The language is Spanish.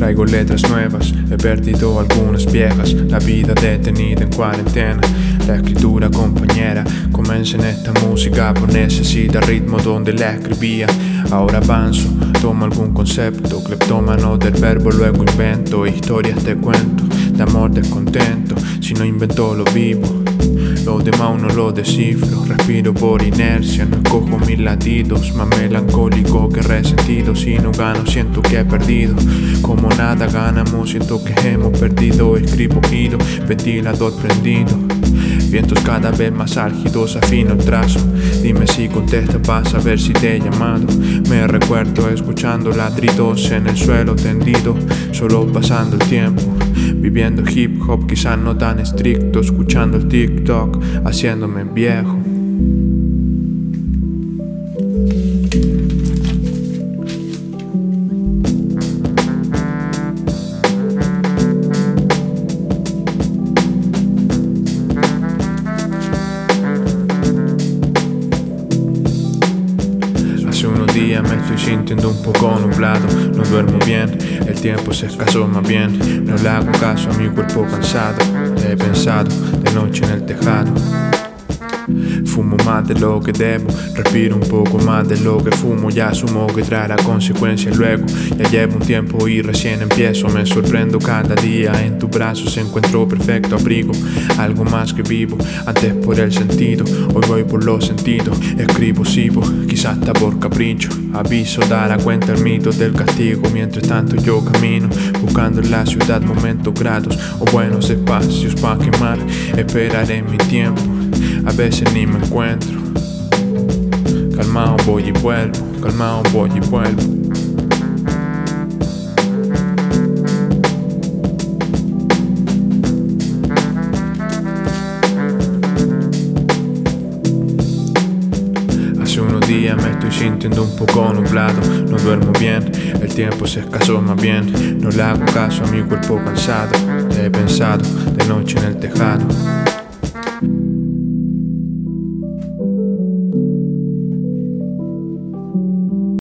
Traigo letras nuevas, he perdido algunas viejas. La vida detenida en cuarentena. La escritura compañera comienza en esta música por necesidad ritmo donde la escribía. Ahora avanzo, tomo algún concepto, cleptómano del verbo, luego invento historias de cuento, de amor descontento. Si no invento lo vivo. Lo demás no lo descifro, respiro por inercia, no escojo mis latidos, más melancólico que resentido, si no gano siento que he perdido, como nada ganamos siento que hemos perdido, escribo giro, ventilador prendido. Vientos cada vez más álgidos, afino el trazo. Dime si contestas para saber si te he llamado. Me recuerdo escuchando ladridos en el suelo tendido, solo pasando el tiempo. Viviendo hip hop, quizás no tan estricto, escuchando el TikTok, haciéndome viejo. Estoy sintiendo un poco nublado, no duermo bien, el tiempo se escasó más bien, no le hago caso a mi cuerpo cansado, he pensado de noche en el tejado. Fumo más de lo que debo, respiro un poco más de lo que fumo, ya asumo que traerá consecuencias luego. Ya llevo un tiempo y recién empiezo, me sorprendo cada día. En tus brazos encuentro perfecto abrigo, algo más que vivo, antes por el sentido, hoy voy por los sentidos. Escribo, sigo, quizás hasta por capricho. Aviso, dará cuenta el mito del castigo. Mientras tanto yo camino, buscando en la ciudad momentos gratos o buenos espacios para quemar. Esperaré mi tiempo a veces ni me encuentro. Calmado voy y vuelvo, calmado voy y vuelvo. Me estoy sintiendo un poco nublado, no duermo bien, el tiempo se escasó más bien, no le hago caso a mi cuerpo cansado, he pensado de noche en el tejado.